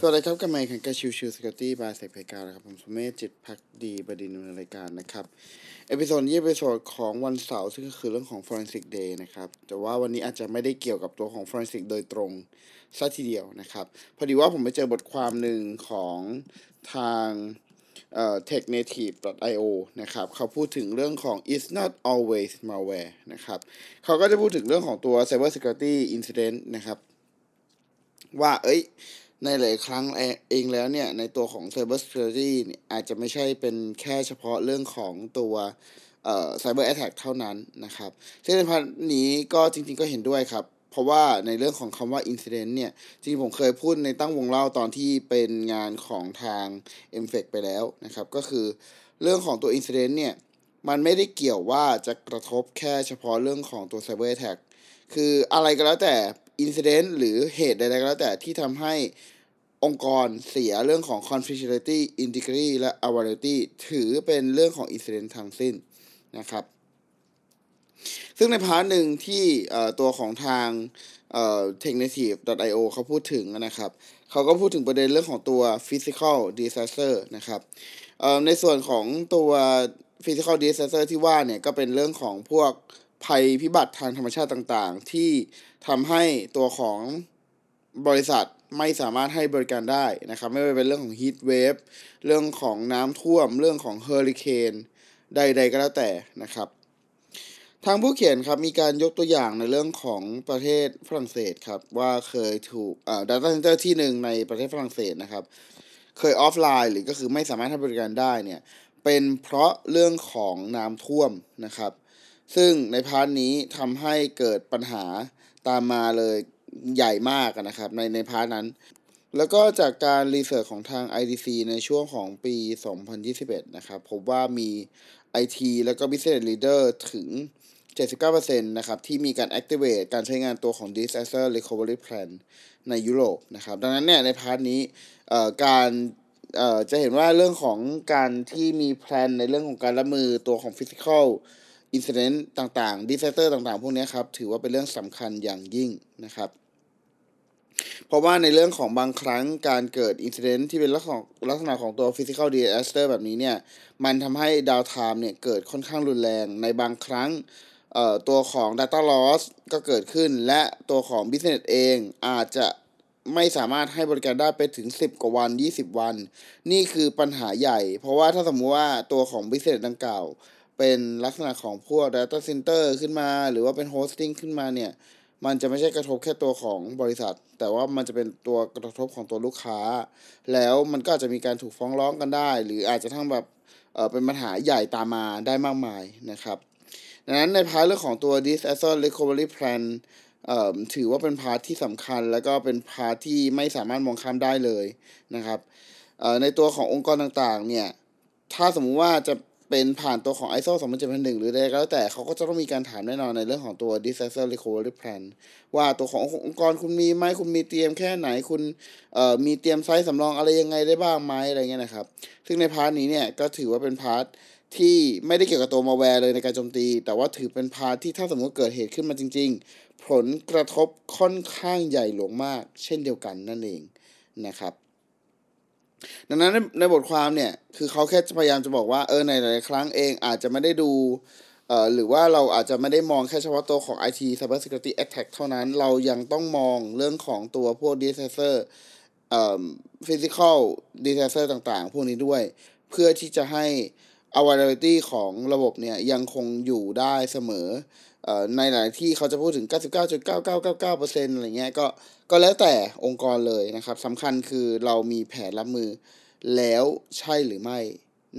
สวัสดีครับกับไมค์คันกาชิวชิวสกอตตี้บายเซกเพกาครับ ผมสุเมธจิตภักดีบดินทร์ในรายการนะครับ episode นี้ episode ของวันเสาร์ซึ่งก็คือเรื่องของ forensic day นะครับ แต่ว่าวันนี้อาจจะไม่ได้เกี่ยวกับตัวของ forensic โดยตรงซะทีเดียวนะครับ พอดีว่าผมไปเจอบทความหนึ่งของทางเอ่อ technative.io นะครับ เขาพูดถึงเรื่องของ is not always malware นะครับ เขาก็จะพูดถึงเรื่องของตัว cyber security incident นะครับ ว่าเอ้ย ในหลายครั้งเองแล้วเนี่ย ในตัวของ Cyber Security เนี่ยอาจจะไม่ใช่เป็นแค่เฉพาะเรื่องของตัวเอ่อ Cyber Attack เท่านั้นนะครับซึ่งใน part นี้ก็จริงๆก็เห็นด้วยครับ เพราะว่าในเรื่องของคำว่า Incident เนี่ย จริงๆผมเคยพูดในตั้งวงเล่าตอนที่เป็นงานของทาง m f e c ไปแล้วนะครับ ก็คือเรื่องของตัว Incident เนี่ย มันไม่ได้เกี่ยวว่าจะกระทบแค่เฉพาะเรื่องของตัว Cyber Attack คืออะไรก็แล้วแต่ Incident หรือเหตุใดๆก็แล้วแต่ที่ทำให้องค์กรเสียเรื่องของ confidentiality integrity และ availability ถือเป็นเรื่องของ incident ทั้งสิ้นนะครับ ซึ่งใน part หนึ่งที่ตัวของทาง technative.io เขาพูดถึงนะครับ เขาก็พูดถึงประเด็นเรื่องของตัว physical disaster นะครับในส่วนของตัว physical disaster ที่ว่าเนี่ยก็เป็นเรื่องของพวก ภัยพิบัติทางธรรมชาติต่างๆ ที่ทำให้ตัวของบริษัทไม่สามารถให้บริการได้นะครับ ไม่ว่าเป็นเรื่องของ heat wave เรื่องของน้ำท่วม เรื่องของเฮอริเคนใดๆก็แล้วแต่นะครับ ทางผู้เขียนครับมีการยกตัวอย่างในเรื่องของประเทศฝรั่งเศสครับ ว่าเคยถูกอ่า data center ที่หนึ่งในประเทศฝรั่งเศสนะครับ เคยออฟไลน์หรือก็คือไม่สามารถให้บริการได้เนี่ยเป็นเพราะเรื่องของน้ำท่วมนะครับ ซึ่งใน part นี้ทำให้เกิดปัญหาตามมาเลยใหญ่มากนะครับในใน part นั้น แล้วก็จากการ research ของทาง IDC ในช่วงของปี 2021 นะครับพบว่ามี IT แล้วก็ Business Leader ถึง 79%นะครับที่มีการ activate การใช้งานตัวของ Disaster Recovery Plan ในยุโรปนะครับ ดังนั้นเนี่ยใน part นี้การจะเห็นว่าเรื่องของการที่มี plan ในเรื่องของการรับมือตัวของ Physical Incident ต่างๆ Disaster ต่างๆ พวกนี้ครับ ถือว่าเป็นเรื่องสำคัญอย่างยิ่งนะครับเพราะว่าในเรื่องของบางครั้งการเกิด incident ที่เป็นลักษณะลักษณะของตัว physical disaster แบบนี้เนี่ย มันทำให้ downtime เนี่ยเกิดค่อนข้างรุนแรง ในบางครั้งเอ่อตัวของ data loss ก็เกิดขึ้น และตัวของ business เองอาจจะไม่สามารถให้บริการได้ไปถึง 10 กว่าวัน 20 วัน นี่คือปัญหาใหญ่ เพราะว่าถ้าสมมติว่าตัวของ business ดังกล่าว เป็นลักษณะของพวก data center ขึ้นมา หรือว่าเป็น hosting ขึ้นมาเนี่ย มันจะไม่ใช่กระทบแค่ตัวของบริษัท แต่ว่ามันจะเป็นตัวกระทบของตัวลูกค้า แล้วมันก็อาจจะมีการถูกฟ้องร้องกันได้ หรืออาจจะทั้งแบบเออเป็นปัญหาใหญ่ตามมาได้มากมายนะครับดังนั้นใน part เรื่องของตัว disaster recovery plan เอ่อถือว่าเป็น part ที่สำคัญ แล้วก็เป็น part ที่ไม่สามารถมองข้ามได้เลยนะครับเอ่อในตัวขององค์กรต่างๆเนี่ยถ้าสมมุติว่าจะ เป็นผ่านตัวของ ISO 27001 หรือใดก็แล้วแต่เขาก็จะต้องมีการถามแน่นอนในเรื่องของตัว disaster recovery plan ว่าตัวขององค์กรคุณมีไหมคุณมีเตรียมแค่ไหนคุณเอ่อมีเตรียม site สำรองอะไรยังไงได้บ้างไหมอะไรเงี้ยนะครับ ซึ่งใน part นี้เนี่ยก็ถือว่าเป็น part ที่ไม่ได้เกี่ยวกับตัวมาแวร์เลยในการโจมตี แต่ว่าถือเป็น part ที่ถ้าสมมติเกิดเหตุขึ้นมาจริง ๆ ผลกระทบค่อนข้างใหญ่หลวงมาก เช่นเดียวกันนั่นเองนะครับ ดังนั้นในบทความเนี่ยคือเขาแค่พยายามจะบอกว่าเออในหลายครั้งเองอาจจะไม่ได้ดูเอ่อหรือว่าเราอาจจะไม่ได้มองแค่เฉพาะตัวของ IT Cyber Security Attack เท่านั้น เรายังต้องมองเรื่องของตัวพวก disaster เอ่อ physical disaster ต่างๆ พวกนี้ด้วย เพื่อที่จะให้ availability ของระบบเนี่ยยังคงอยู่ได้เสมอในหลายที่เขาจะพูดถึง 99.9999%อะไรเงี้ยก็ก็แล้วแต่องค์กรเลยนะครับสำคัญคือเรามีแผนรับมือแล้วใช่หรือไม่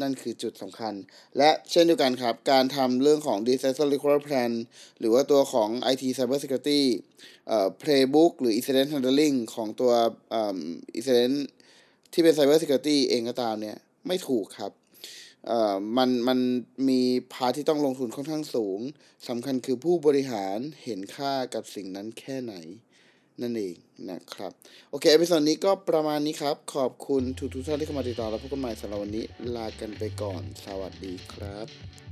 นั่นคือจุดสำคัญ และเช่นเดียวกันครับ การทำเรื่องของ disaster recovery plan หรือว่าตัวของ IT cyber security เอ่อ playbook หรือ incident handling ของตัวเอ่อ incident ที่เป็น cyber security เองก็ตามเนี่ย ไม่ถูกครับ เอ่อมันมันมีพาที่ต้องลงทุนค่อนข้างสูงสำคัญคือผู้บริหารเห็นค่ากับสิ่งนั้นแค่ไหนนั่นเองนะครับ โอเค episode นี้ก็ประมาณนี้ครับ ขอบคุณทุกทุกท่านที่เข้ามาติดตามแล้วพบกันใหม่สำหรับวันนี้ ลากันไปก่อน สวัสดีครับ